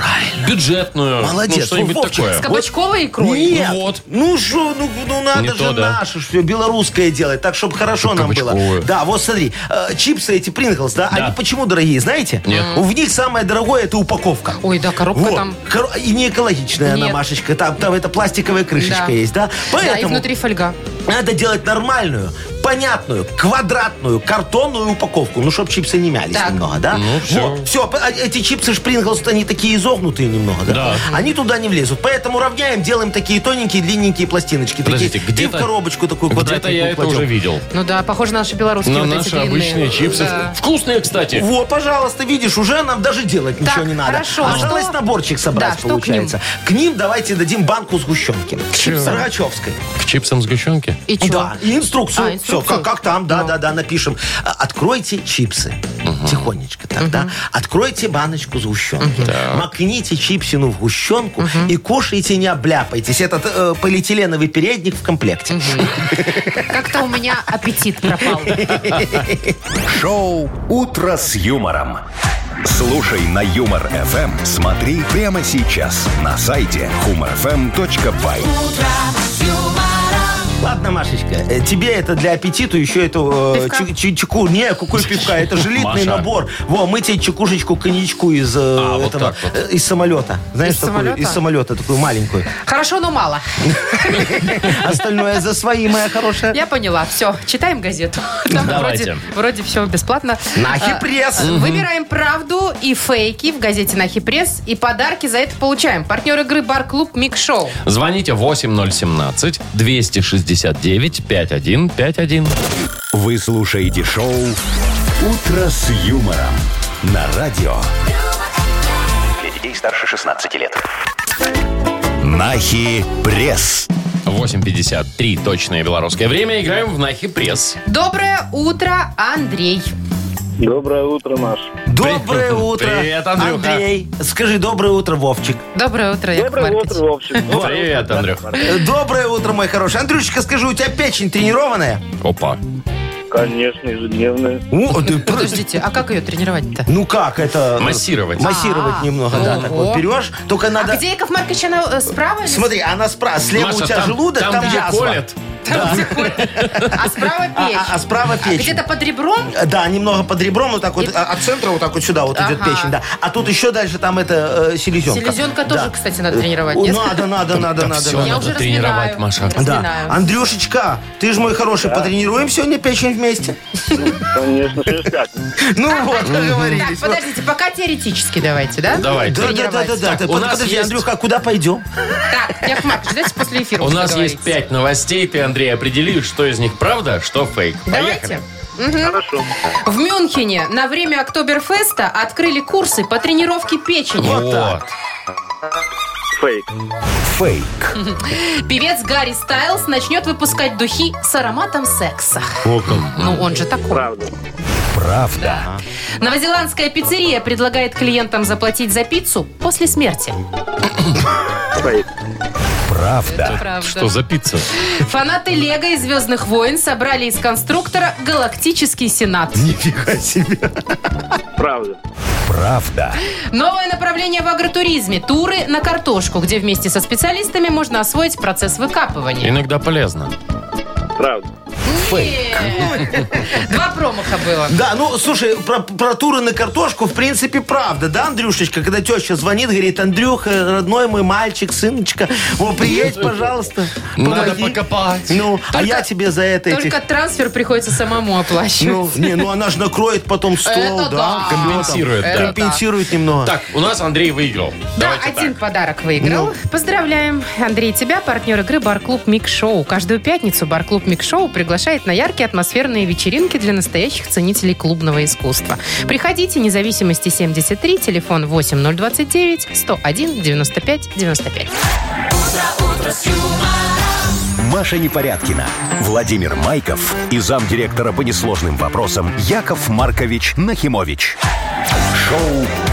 бюджетную. Молодец. Ну, что-нибудь Вовчик, такое. С кабачковой икрой. Нет. Ну вот. Ну что, ну, ну надо Не же то, да. наше, все белорусское делать, так, чтобы хорошо нам было. Да, вот смотри, э, чипсы эти Принглс, да, Да. они почему дорогие, знаете? Нет. В них самое дорогое это упаковка. Ой, да, коробка Вот. там. Коро- И не экологичная она, Нет. Машечка. Там, там это пластиковая крышечка Да. есть, да? Да, и Поэтому внутри фольга. надо делать нормальную, понятную, квадратную, картонную упаковку. Ну, чтобы чипсы не мялись Так. немного, да? Ну, всё. Вот, все. Эти чипсы Шпринглс, они такие изогнутые немного, да? Да. Они туда не влезут. Поэтому равняем, делаем такие тоненькие, длинненькие пластиночки. Подождите, такие, где-то- И в коробочку такую Где-то квадратненькую я это уже видел. Ну да, похоже на наши белорусские На вот эти наши длинные. обычные чипсы. Да. Вкусные, кстати. Вот, пожалуйста, видишь, уже нам даже делать Так, ничего не надо. хорошо. Осталось Что? наборчик собрать, Да, что к получается. К ним? давайте дадим банку сгущенки. чипсам? Рогачевской. К чипсам сгущенки? И чё? Да, и инструкцию. А, Все, как, как там, да, Ну. да, да, напишем. А, Откройте чипсы. Тихонечко тогда. Откройте баночку сгущенки. Макните чипсину в гущенку и кушайте, не обляпайтесь. Этот э, полиэтиленовый передник в комплекте. Как-то у меня аппетит пропал. Шоу «Утро с юмором». Слушай на Юмор ФМ. Смотри прямо сейчас на сайте humorfm.by. Ладно, Машечка, э, тебе это для аппетита еще эту э, Пивка? чу- чу- чеку... Не, какой пивка? Это жилитный Маша. набор. Во, мы тебе чекушечку, коньячку из э, А, вот этого, так вот. э, из самолета. Знаешь, Из такую? самолета? Из самолета, такую маленькую. Хорошо, но мало. Остальное за свои, моя хорошая. Я поняла. Все, читаем газету. Там Давайте. вроде, вроде все бесплатно. Нахи А, пресс. э, Выбираем правду и фейки в газете Нахи пресс. И подарки за это получаем. Партнер игры Бар-клуб Мик Шоу. Звоните 8017-269-5151. Вы слушаете шоу «Утро с юмором» на радио. Для детей старше 16 лет. Нахи пресс. 8.53 точное белорусское время. Играем в Нахи Пресс. Доброе утро, Андрей. Доброе утро, Маш. Доброе утро, Привет, Андрюха. Андрей. Скажи доброе утро, Вовчик. Доброе утро, Яков Доброе Маркович. утро, в общем. Привет, Андрюх. Э, Доброе утро, мой хороший. Андрюшечка, скажи, у тебя печень тренированная? Опа. Конечно, ежедневные. О, ты Подождите, а как ее тренировать-то? Ну как это? Массировать. Массировать А, немного, да. Так ого. вот берешь, только надо... А где, Яков Маркович, она э, справа? или Смотри, она справа, слева Маша, у тебя там- желудок, там, там, где язва. колят. Там, коль- А справа А, печень. а- а справа А печень. где-то под ребром? Да, немного под ребром, вот так вот, И- а- от центра вот так вот сюда вот идет Ага. печень, да. А тут еще дальше там это э, селезенка. Селезенка тоже, Да. кстати, надо тренировать, О, нет? Надо, надо, надо, надо. всё надо. Я надо уже тренировать, разминаю. Маша. Да. Разминаю. Андрюшечка, ты же мой хороший, потренируем сегодня печень вместе? Конечно, через пятницу. Ну вот, Так, договорились. Вот. подождите, пока теоретически давайте, да? Давайте. Да, да, да, да, да. Подожди, есть- Андрюха, а куда пойдем? Так, Яков Маркович, давайте после эфира У нас есть пять новостей. Ты, Андрей, определи, что из них правда, что фейк. Поехали. Давайте. Хорошо. В Мюнхене на время Октоберфеста открыли курсы по тренировке печени. Вот. Фейк. Фейк. Певец Гарри Стайлз начнет выпускать духи с ароматом секса. Ну, он же такой. Правда. Правда. Новозеландская пиццерия предлагает клиентам заплатить за пиццу после смерти. Фейк. Правда. Правда. Что за пицца? Фанаты Лего и Звездных войн собрали из конструктора Галактический Сенат. Нифига себе. Правда. Правда. Новое направление в агротуризме. Туры на картошку, где вместе со специалистами можно освоить процесс выкапывания. Иногда полезно. Правда. Нет. Два промаха было. Да, ну, слушай, про, про туры на картошку, в принципе, правда, да, Андрюшечка? Когда теща звонит, говорит, Андрюха, родной мой мальчик, сыночка, о, приедь, пожалуйста, Надо помоги». покопать. Ну, а Только- я тебе за это этих... Только трансфер приходится самому оплачивать. Ну, не, ну она же накроет потом стол, Это да, да. Компенсирует, Это да. компенсирует немного. Так, у нас Андрей выиграл. Да, Давайте один так. подарок выиграл. Поздравляем, Андрей, тебя, партнер игры Бар-клуб Мик Шоу. Каждую пятницу Бар-клуб Мик Шоу приглашает на яркие атмосферные вечеринки для настоящих ценителей клубного искусства. Приходите, независимости 73, телефон 8029 101 95 95. Маша Непорядкина, Владимир Майков и замдиректора по несложным вопросам Яков Маркович Нахимович. Шоу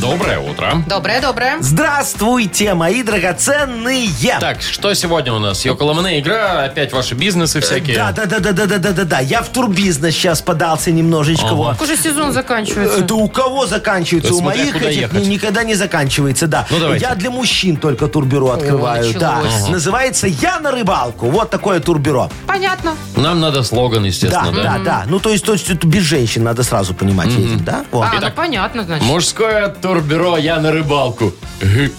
Доброе утро. Доброе-доброе. Здравствуйте, мои драгоценные! Так, что сегодня у нас? Йоколомне игра, опять ваши бизнесы всякие. Да, да, да, да, да, да, да, да, да. Я в турбизнес сейчас подался немножечко. вот. Уже сезон заканчивается. Это у кого заканчивается? Да у смотря моих куда этих ехать. ни- никогда не заканчивается, да. Ну, давайте. Я для мужчин только турбюро открываю, да. началось. Называется «Я на рыбалку». Вот такое турбюро. Понятно. Нам надо слоган, Да, естественно, да? да, да. Ну, то есть, то есть это без женщин, надо сразу понимать этим, да? Вот. А, ну понятно, значит. Мужское турбюро «Я на рыбалку».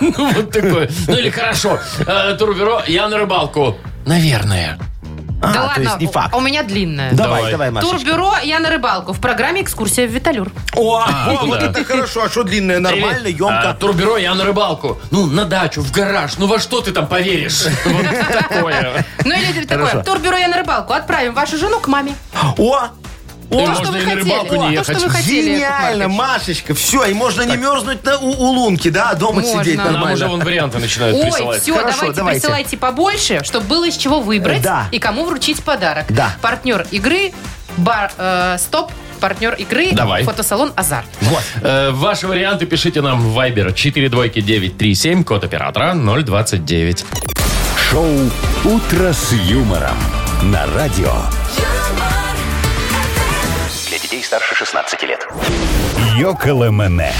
Ну, вот такое. Ну, или хорошо. э, Турбюро «Я на рыбалку». Наверное. А, да то ладно, есть не факт. у меня длинная. Давай, Давай. давай, Машечка. Турбюро «Я на рыбалку» в программе «Экскурсия в Виталюр». О, о, А, вот туда. это хорошо. А что длинное? Нормально, Или, емко. а, Турбюро «Я на рыбалку». Ну, на дачу, в гараж. Ну, во что ты там поверишь? Вот такое. Ну или такое, турбюро «Я на рыбалку». Отправим вашу жену к маме. О, И То, можно и на рыбалку не О, то, что ехать. вы хотели, гениально. Машечка. Все, и можно не мерзнуть на, у, у лунки, да, а дома Можно. сидеть Нам Нам уже нормально. вон варианты начинают Ой, присылать. все, Хорошо, давайте, давайте. присылайте побольше, чтобы было из чего выбрать Да. и кому вручить подарок. Да. Партнер игры бар, э, «Стоп», партнер игры Давай. фотосалон «Азарт». Вот. Э, Ваши варианты пишите нам в Viber 42937, код оператора 029. Шоу «Утро с юмором» на радио. Старше 16 лет. Йоколэмэне.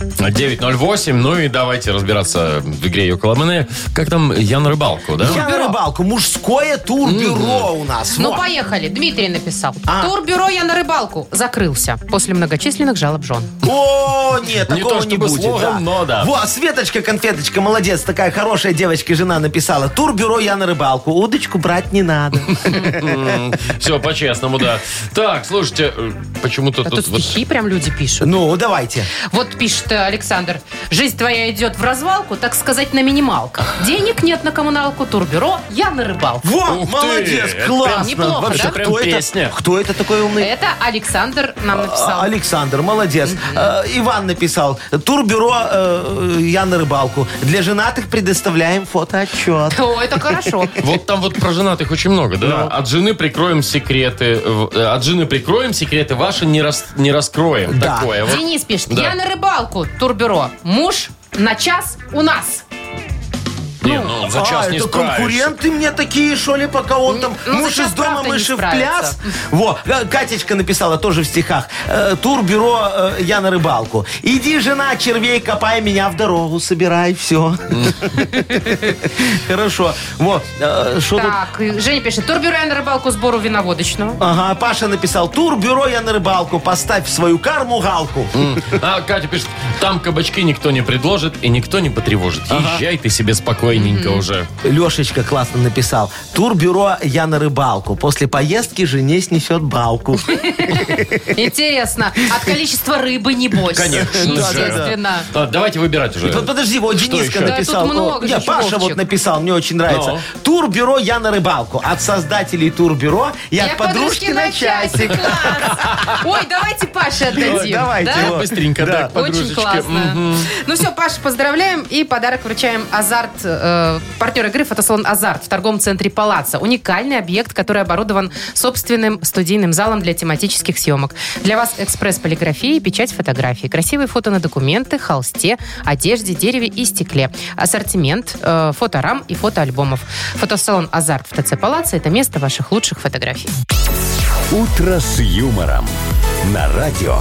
9.08, ну и давайте разбираться в игре Йоколамене. Как там, я на рыбалку, да? Я на рыбалку. Мужское турбюро у нас. Ну, Во. поехали. Дмитрий написал. А. Турбюро «Я на рыбалку» закрылся после многочисленных жалоб жен. О, нет, Не такого то не чтобы будет. слоган, да. но да. Во, Светочка, конфеточка, молодец, такая хорошая девочка, жена написала. Турбюро я на рыбалку, удочку брать не надо. Все, по-честному, да. Так, слушайте, э, почему-то А тут... тут вот- стихи прям люди пишут. Ну, давайте. Вот пишет э, Александр. Жизнь твоя идет в развалку, так сказать, на минималках. Денег нет на коммуналку, турбюро, я на рыбалку. Во, Ух ты, молодец, это классно. прям неплохо, Вообще, да? кто Прям это? Кто это такой умный? Это Александр нам А, написал. Александр, молодец. Э, Иван написал. Турбюро э, я на рыбалку. Для женатых предоставляем фотоотчет. О, это хорошо. Вот там вот про женатых очень много, да? От жены прикроем секреты. э, От жены прикроем секреты, ваши не, рас- не раскроем. Да. Такое. Денис пишет. Я на рыбалку, турбюро. Муж на час у нас. Не, ну, за час а, не это справишься. конкуренты мне такие, что ли, пока он там ну, за муж час из дома, правда не мыши в справится. пляс. Во, э, Катечка написала тоже в стихах. Э, Турбюро э, я на рыбалку. Иди, жена, червей копай, меня в дорогу собирай, все. Хорошо. Вот, э, что тут? Так, и Женя пишет. Турбюро я на рыбалку сбору виноводочного. Ага, Паша написал, турбюро я на рыбалку, поставь в свою карму галку. А Катя пишет, там кабачки никто не предложит и никто не потревожит. Езжай ты себе спокойненько уже. Лешечка классно написал, турбюро я на рыбалку, после поездки жене снесет балку. Интересно, от количества рыбы небось. Конечно же. Естественно. А, Давайте выбирать уже. Вот подожди, вот Что Дениска еще? Да, написал. тут много О, не, Паша Вовчик. вот написал, мне очень нравится. Ну. Турбюро я на рыбалку. От создателей турбюро я, Я к подружке на часик. Класс. Ой, давайте Паше отдадим. давайте, Да? вот. Быстренько, да, к Очень подружечке. классно. Ну все, Паша, поздравляем. И подарок вручаем «Азарт». э, партнер игры «Фотосалон Азарт» в торговом центре «Палаца». Уникальный объект, который оборудован собственным студийным залом для тематических съемок. Для вас экспресс-полиграфия и печать фотографий. Красивые фото на документы, холсте, одежде, дереве и стекле. Ассортимент, э, фоторам и фотоальбомов. Фотосалон «Азарт» в ТЦ «Палаца» – это место ваших лучших фотографий. «Утро с юмором» на радио.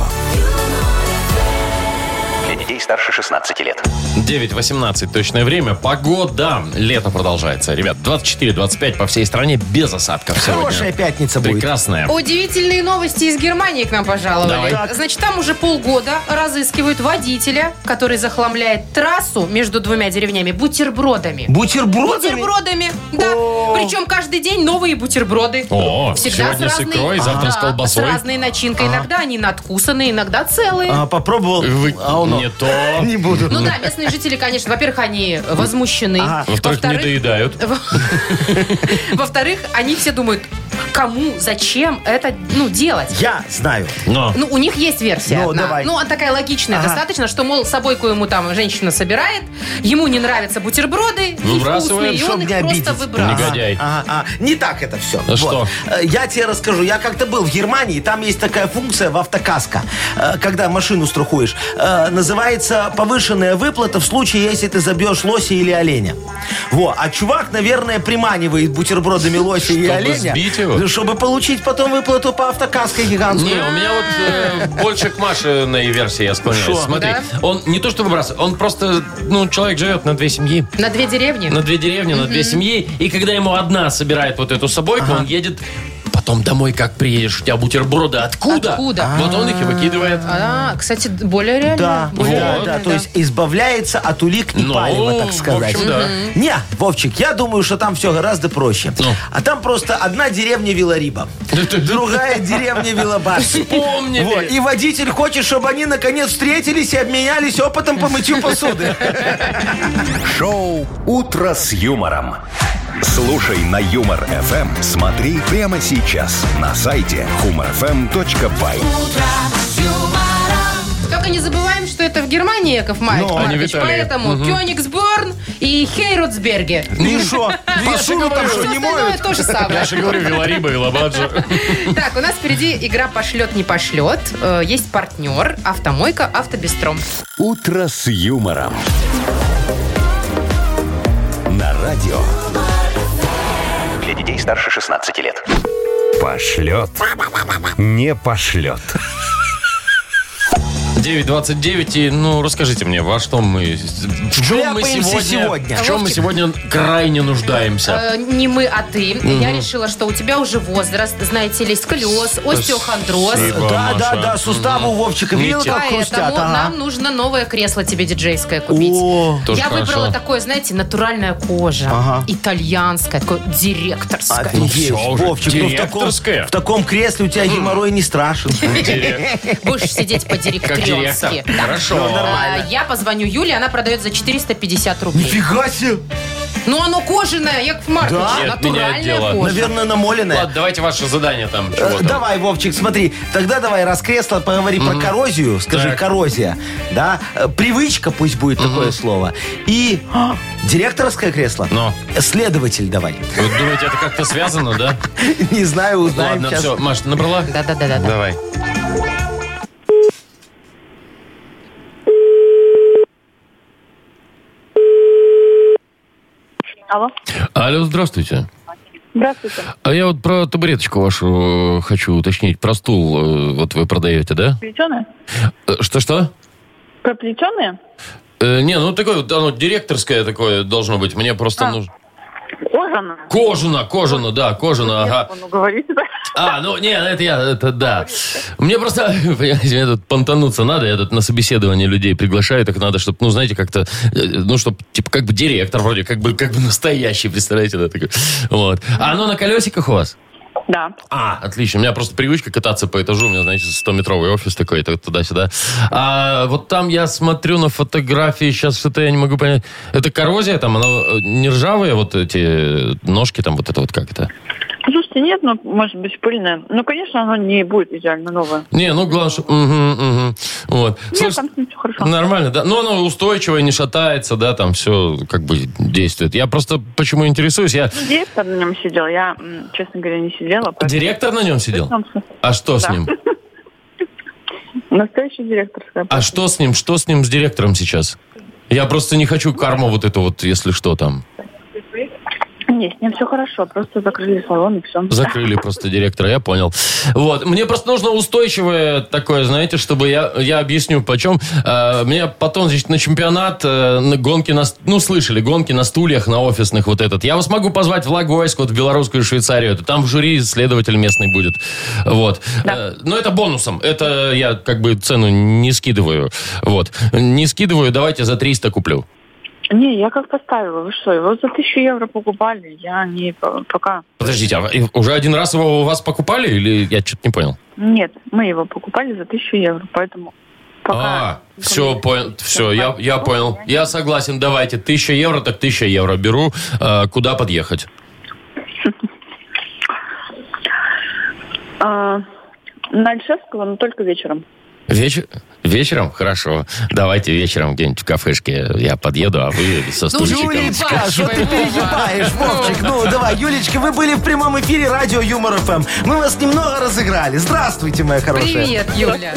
Детей старше 16 лет. 9.18 точное время. Погода. Лето продолжается. Ребят, 24-25 по всей стране без осадков сегодня. Хорошая пятница будет. Прекрасная. Удивительные новости из Германии к нам пожаловали. Давай. Значит, там уже полгода разыскивают водителя, который захламляет трассу между двумя деревнями бутербродами. Бутербродами? Бутербродами, да. Причем каждый день новые бутерброды. О, Всегда сегодня с с разной, икрой, завтра с Да, колбасой. с разной начинкой. Иногда они надкусаны, иногда целые. А, попробовал. Вы- а оно- Не то. Не буду. Ну да, местные жители, конечно, во-первых, они возмущены. Ага. Во-вторых, не доедают. Во-вторых, они все думают, кому, зачем это ну, делать? Я знаю. Но. Ну, у них есть версия Ну, одна. давай. Ну, она такая логичная Ага. достаточно, что, мол, собойку ему там женщина собирает, ему не нравятся бутерброды, Выбрасывает, невкусные, и он их просто обидеть. выбрасывает. Негодяй. Ага, ага. Не так это все. А что? Я тебе расскажу. Я как-то был в Германии, там есть такая функция в автокаско, э, когда машину страхуешь. Э, Называется повышенная выплата в случае, если ты забьешь лося или оленя. Во. А чувак, наверное, приманивает бутербродами лося и Чтобы оленя, сбить его? чтобы получить потом выплату по автокаско Не, гигантскую. у меня вот э, больше к Машиной версии я склоняюсь. Шо? Смотри, Да? он не то что выбрасывает, он просто, ну, человек живет на две семьи. На две деревни? на две деревни, на две семьи. И когда ему одна собирает вот эту собойку, он едет потом домой, как приедешь, у тебя бутерброды откуда? Откуда? Вот он их и выкидывает. А, кстати, более реально. Да, более да, реально, да, то есть избавляется от улик и Ну, палева, так в сказать. общем, да. Не, Вовчик, я думаю, что там все гораздо проще. Ну. А там просто одна деревня Вилариба, другая деревня Вилабаш. Вспомнили. Вот, и водитель хочет, чтобы они наконец встретились и обменялись опытом по мытью посуды. Шоу «Утро с юмором». Слушай на Юмор ФМ. Смотри прямо сейчас на сайте humorfm.by. Только не забываем, что это в Германии, Яков Маркович. Ну, а не в Италии. Поэтому Кёнигсберн и Хейрудсберге. И что? Посуду там Все что, не остальное моют? то же самое. Я же говорю, Вилариба и Лабаджо. Так, у нас впереди игра «Пошлет, не пошлет». Э, Есть партнер, автомойка, автобестром. «Утро с юмором». На радио детей старше 16 лет. пошлет, не пошлет. 9.29, и, ну, расскажите мне, во что мы... В чем мы Вляпаемся сегодня, сегодня. В чем мы сегодня крайне нуждаемся? Э, Не мы, а ты. Я решила, что у тебя уже возраст, знаете ли, сколиоз, остеохондроз. Спасибо. Да, да, Маша. да, суставы у Вовчика. Видел, Видите? как хрустят? Поэтому Ага. нам нужно новое кресло тебе диджейское купить. О, Тоже Я хорошо. выбрала такое, знаете, натуральная кожа. Ага. Итальянская, такое директорское. Офигеть, всё уже, Вовчик, ну в таком, директорская. в таком кресле у тебя геморрой не страшен. Будешь сидеть Как директор. по-директорски. Хорошо. А, Я позвоню Юле, она продает за 450 рублей. Нифига себе! Ну, оно кожаное, Яков Маркович, Да? Нет, натуральная кожа. Наверное, намоленное. Ладно, давайте ваше задание там. Э, чего там. Давай, Вовчик, смотри. Тогда давай, раз кресло, поговори про коррозию. Скажи, Так. коррозия. Да? Э, Привычка, пусть будет такое слово. И а, директорское кресло. Но. Следователь давай. Вы думаете, это как-то связано, да? Не знаю, узнаем Ладно, сейчас. все. Маш, ты набрала? Да-да-да-да. Давай. Алло. Алло, здравствуйте. Здравствуйте. А я вот про табуреточку вашу э, хочу уточнить. Про стул э, вот вы продаете, да? Плетеные? Э, Что-что? Проплетенные? Э, не, ну такое, оно директорское такое должно быть. Мне просто А. нужно... Кожаные? Кожано, кожано, да, кожано, ага. Ну, говорите, да? А, ну, не, это я, это да. Мне просто, понимаете, мне тут понтануться надо, я тут на собеседование людей приглашаю, так надо, чтобы, ну, знаете, как-то, э, ну, чтобы, типа, как бы директор вроде, как бы, как бы настоящий, представляете, да, такой. Вот. А оно на колесиках у вас? Да. А, отлично. У меня просто привычка кататься по этажу. У меня, знаете, 100-метровый офис такой, так туда-сюда. А вот там я смотрю на фотографии, сейчас что-то я не могу понять. Это коррозия там, она э, не ржавая, вот эти ножки там, вот это вот как это? Слушайте, нет, ну, может быть, пыльное. Ну, конечно, оно не будет идеально новое. Не, ну что... Мгм, мгм. Вот. Нет, Слушай, там с все хорошо. Нормально, да. Но оно устойчивое, не шатается, да, там все как бы действует. Я просто почему интересуюсь, я... Директор на нем сидел. Я, честно говоря, не сидела. Директор на нем сидел? А что с Да. ним? Настоящий директор. А что с ним? Что с ним с директором сейчас? Я просто не хочу карму вот эту вот, если что там. Нет, с ним все хорошо. Просто закрыли салон и все. Закрыли просто директора, я понял. Вот. Мне просто нужно устойчивое такое, знаете, чтобы я, я объясню, почем. Э, мне потом, значит, на чемпионат, э, на гонки на... Ну, слышали, гонки на стульях, на офисных вот этот. Я вас могу позвать в Лагойск, вот в белорусскую Швейцарию. Это Там в жюри следователь местный будет. Вот. Э, но это бонусом. Это я как бы цену не скидываю. Вот. Не скидываю, давайте за 300 куплю. Не, я как поставила. Вы что, его за тысячу евро покупали? Я не по- пока... Подождите, а уже один раз его у вас покупали или я что-то не понял? Нет, мы его покупали за тысячу евро, поэтому пока... А, все, понял, все, я, я понял. Я согласен, давайте. Тысяча евро, так тысяча евро беру. А, куда подъехать? А, на Альшевского, но только вечером. Вечер... Вечером? Хорошо. Давайте вечером где-нибудь в кафешке я подъеду, а вы со Ну, стульчиком. Юлечка, что ты перегибаешь, Вовчик? Ну, давай, Юлечка, вы были в прямом эфире радио Юмор ФМ. Мы вас немного разыграли. Здравствуйте, моя хорошая. Привет, Юля.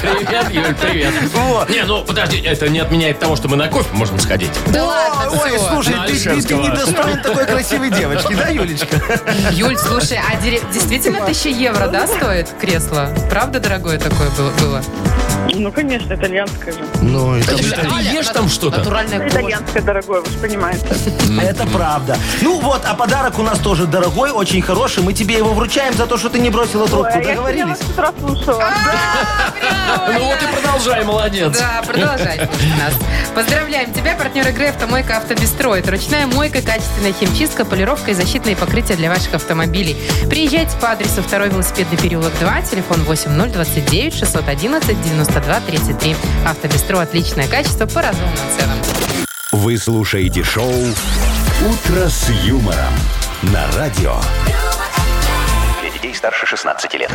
Привет, Юль, привет. Вот. Не, ну подожди, это не отменяет того, что мы на кофе можем сходить. Да Ой, ладно, ой, слушай, ты, ты- не достоин такой красивой девочки, да, Юлечка? Юль, слушай, а действительно тысяча евро, да, стоит кресло? Правда дорогое такое было? Ну, конечно, итальянское же. Ну, это, Ты ешь там что-то? Натуральная кожа. Итальянское дорогое, вы же понимаете. это правда. Ну вот, а подарок у нас тоже дорогой, очень хороший. Мы тебе его вручаем за то, что ты не бросила трубку. А я Договорились? вас с утра слушала. Ну вот и продолжай, молодец. Да, продолжай нас. Поздравляем тебя, партнер игры «Автомойка Автобестро». Это ручная мойка, качественная химчистка, полировка и защитные покрытия для ваших автомобилей. Приезжайте по адресу 2 велосипедный переулок 2, телефон 8029 611 92 33. «Автобестро» – отличное качество по разумным ценам. Вы слушаете шоу «Утро с юмором» на радио. Для детей старше 16 лет.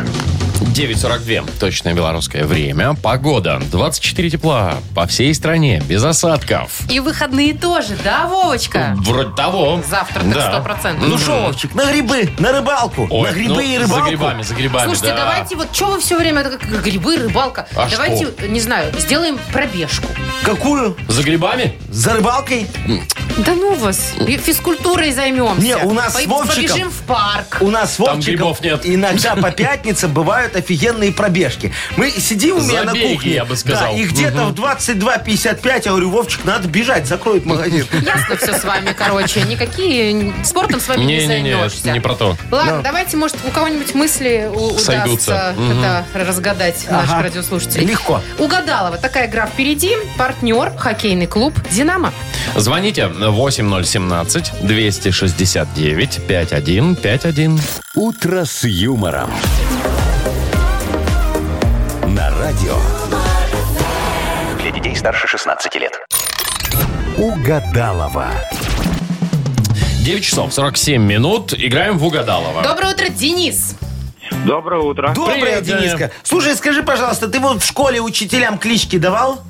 9.42. Точное белорусское время. Погода. 24 тепла по всей стране. Без осадков. И выходные тоже, да, Вовочка? Вроде того. Завтра так Да. 100%. Ну что, Вовчик, на грибы, на рыбалку. Ой, на грибы ну, и За рыбалку. грибами, за грибами, Слушайте, да. давайте вот, что вы все время, это как грибы, рыбалка. А давайте, не знаю, сделаем пробежку. Какую? За грибами? За рыбалкой? Да ну вас, и физкультурой займемся. Не, у нас с Пой- Вовчиком- Побежим в парк. У нас с Там Вовчиком грибов нет. иногда по пятницам бывают офигенные пробежки. Мы сидим у меня на Забеги, кухне. я бы сказал. Да, и где-то в 22.55 я говорю, Вовчик, надо бежать, закроют магазин. Ясно все с вами, короче. Никакие спортом с вами не, займешься. не про то. Ладно, давайте, может, у кого-нибудь мысли удастся это разгадать наших Ага. радиослушателей. Легко. Угадалова. Такая игра впереди. Партнер, хоккейный клуб «Динамо». Звоните 8017-269-5151. «Утро с юмором». На радио Для детей старше 16 лет. «Угадалова». 9 часов 47 минут. Играем в Угадалова. Доброе утро, Денис. Доброе утро. Доброе, Привет. Дениска. Слушай, скажи, пожалуйста, ты вот в школе учителям клички давал?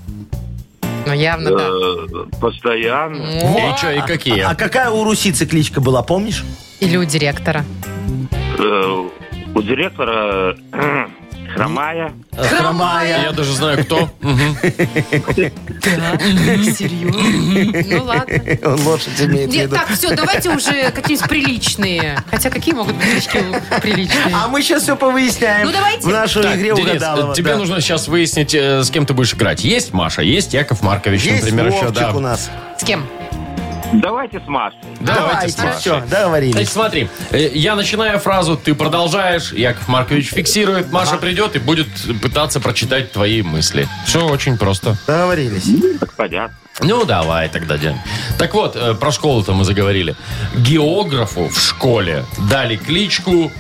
Ну, явно, да. Э, Постоянно. И что, и какие? А какая у русицы кличка была, помнишь? Или у директора. Э, У директора хромая. Хромая. Я даже знаю, кто. Мгм. Серьезно? Ну, ладно. Он лошадь имеет в Нет, виду. так, все, давайте уже какие-нибудь приличные. Хотя какие могут быть клички приличные? А мы сейчас все повыясняем Ну, давайте. в нашей игре Денис, угадалова. тебе да. нужно сейчас выяснить, э, с кем ты будешь играть. Есть Маша, есть Яков Маркович, Есть например, еще. Вовчик Да. у нас. С кем? Давайте с Машей. Давайте с Машей. все, договорились. Значит, смотри, э, я начинаю фразу, ты продолжаешь, Яков Маркович фиксирует, Маша придет и будет пытаться прочитать твои мысли. Все очень просто. Договорились. Так понятно. Ну, давай тогда, Дэн. Так вот, э, про школу-то мы заговорили. Географу в школе дали кличку...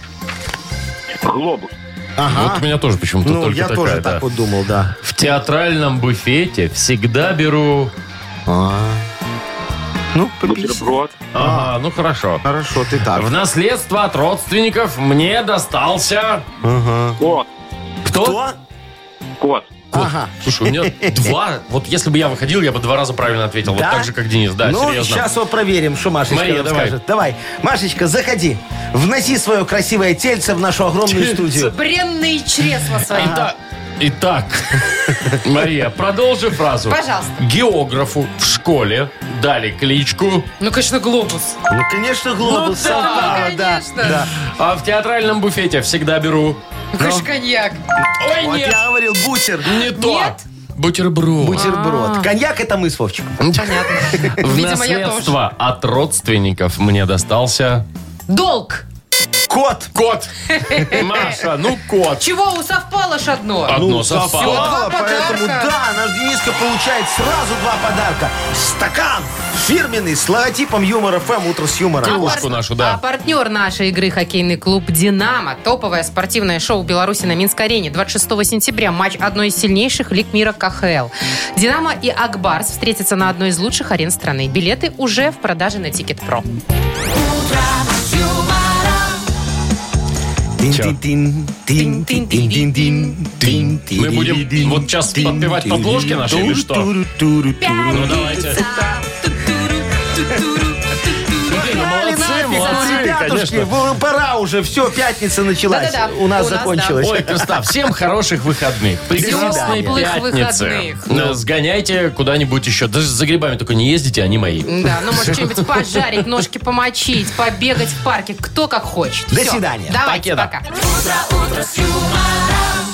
Глобус. Вот у меня тоже почему-то Ну, только я такая, тоже да. так вот думал, да. В театральном буфете всегда беру... Ну, попись. Бутерброд. Ага, ну хорошо. Хорошо, ты так. В наследство от родственников мне достался... Кот. Кто? Кто? Кот. Ага. Слушай, у меня два... Вот если бы я выходил, я бы два раза правильно ответил. Да? Вот так же, как Денис. Да, ну, серьезно. сейчас вот проверим, что Машечка Мария, нам давай. скажет. Давай. Машечка, заходи. Вноси свое красивое тельце в нашу огромную студию. Бренные чресла свои. Итак, итак, Мария, продолжи фразу. Пожалуйста. Географу в школе дали кличку, Ну, конечно, глобус. Ну, конечно, глобус. Ну да, совпало, да, конечно. да. а в театральном буфете всегда беру... Ну, конечно, коньяк. Ой, Вот нет, я говорил, бутер. не то. Нет? Бутерброд. Бутерброд. Коньяк это мы с Вовчиком. Понятно. В Видимо, я тоже. наследство от родственников мне достался... Долг. Кот. Кот. Маша, ну кот. Чего, у совпало ж одно? Одно Ну, совпало. совпало, Два поэтому подарка. да, наш Дениска получает сразу два подарка. Стакан фирменный с логотипом Юмор ФМ «Утро с юмором». Кружку нашу, да. А партнер нашей игры хоккейный клуб «Динамо». Топовое спортивное шоу Беларуси на Минск-арене. 26 сентября матч одной из сильнейших лиг мира КХЛ. «Динамо» и «Акбарс» встретятся на одной из лучших арен страны. Билеты уже в продаже на Ticket.Pro. Мы будем вот сейчас подпевать подложки наши или что? Ну давайте. Молодцы, молодцы, Ребятушки, конечно. пора уже, все, пятница началась. Да-да-да, У нас у нас, закончилась. Ой, красота, всем хороших выходных. Прекрасной Теплых пятницы. выходных. Ну, Сгоняйте куда-нибудь еще. Даже за грибами только не ездите, они мои. Да, ну может что-нибудь пожарить, ножки помочить, побегать в парке. Кто как хочет. До Всё. свидания. Давайте, Покеда. пока. утро, утро с юмором.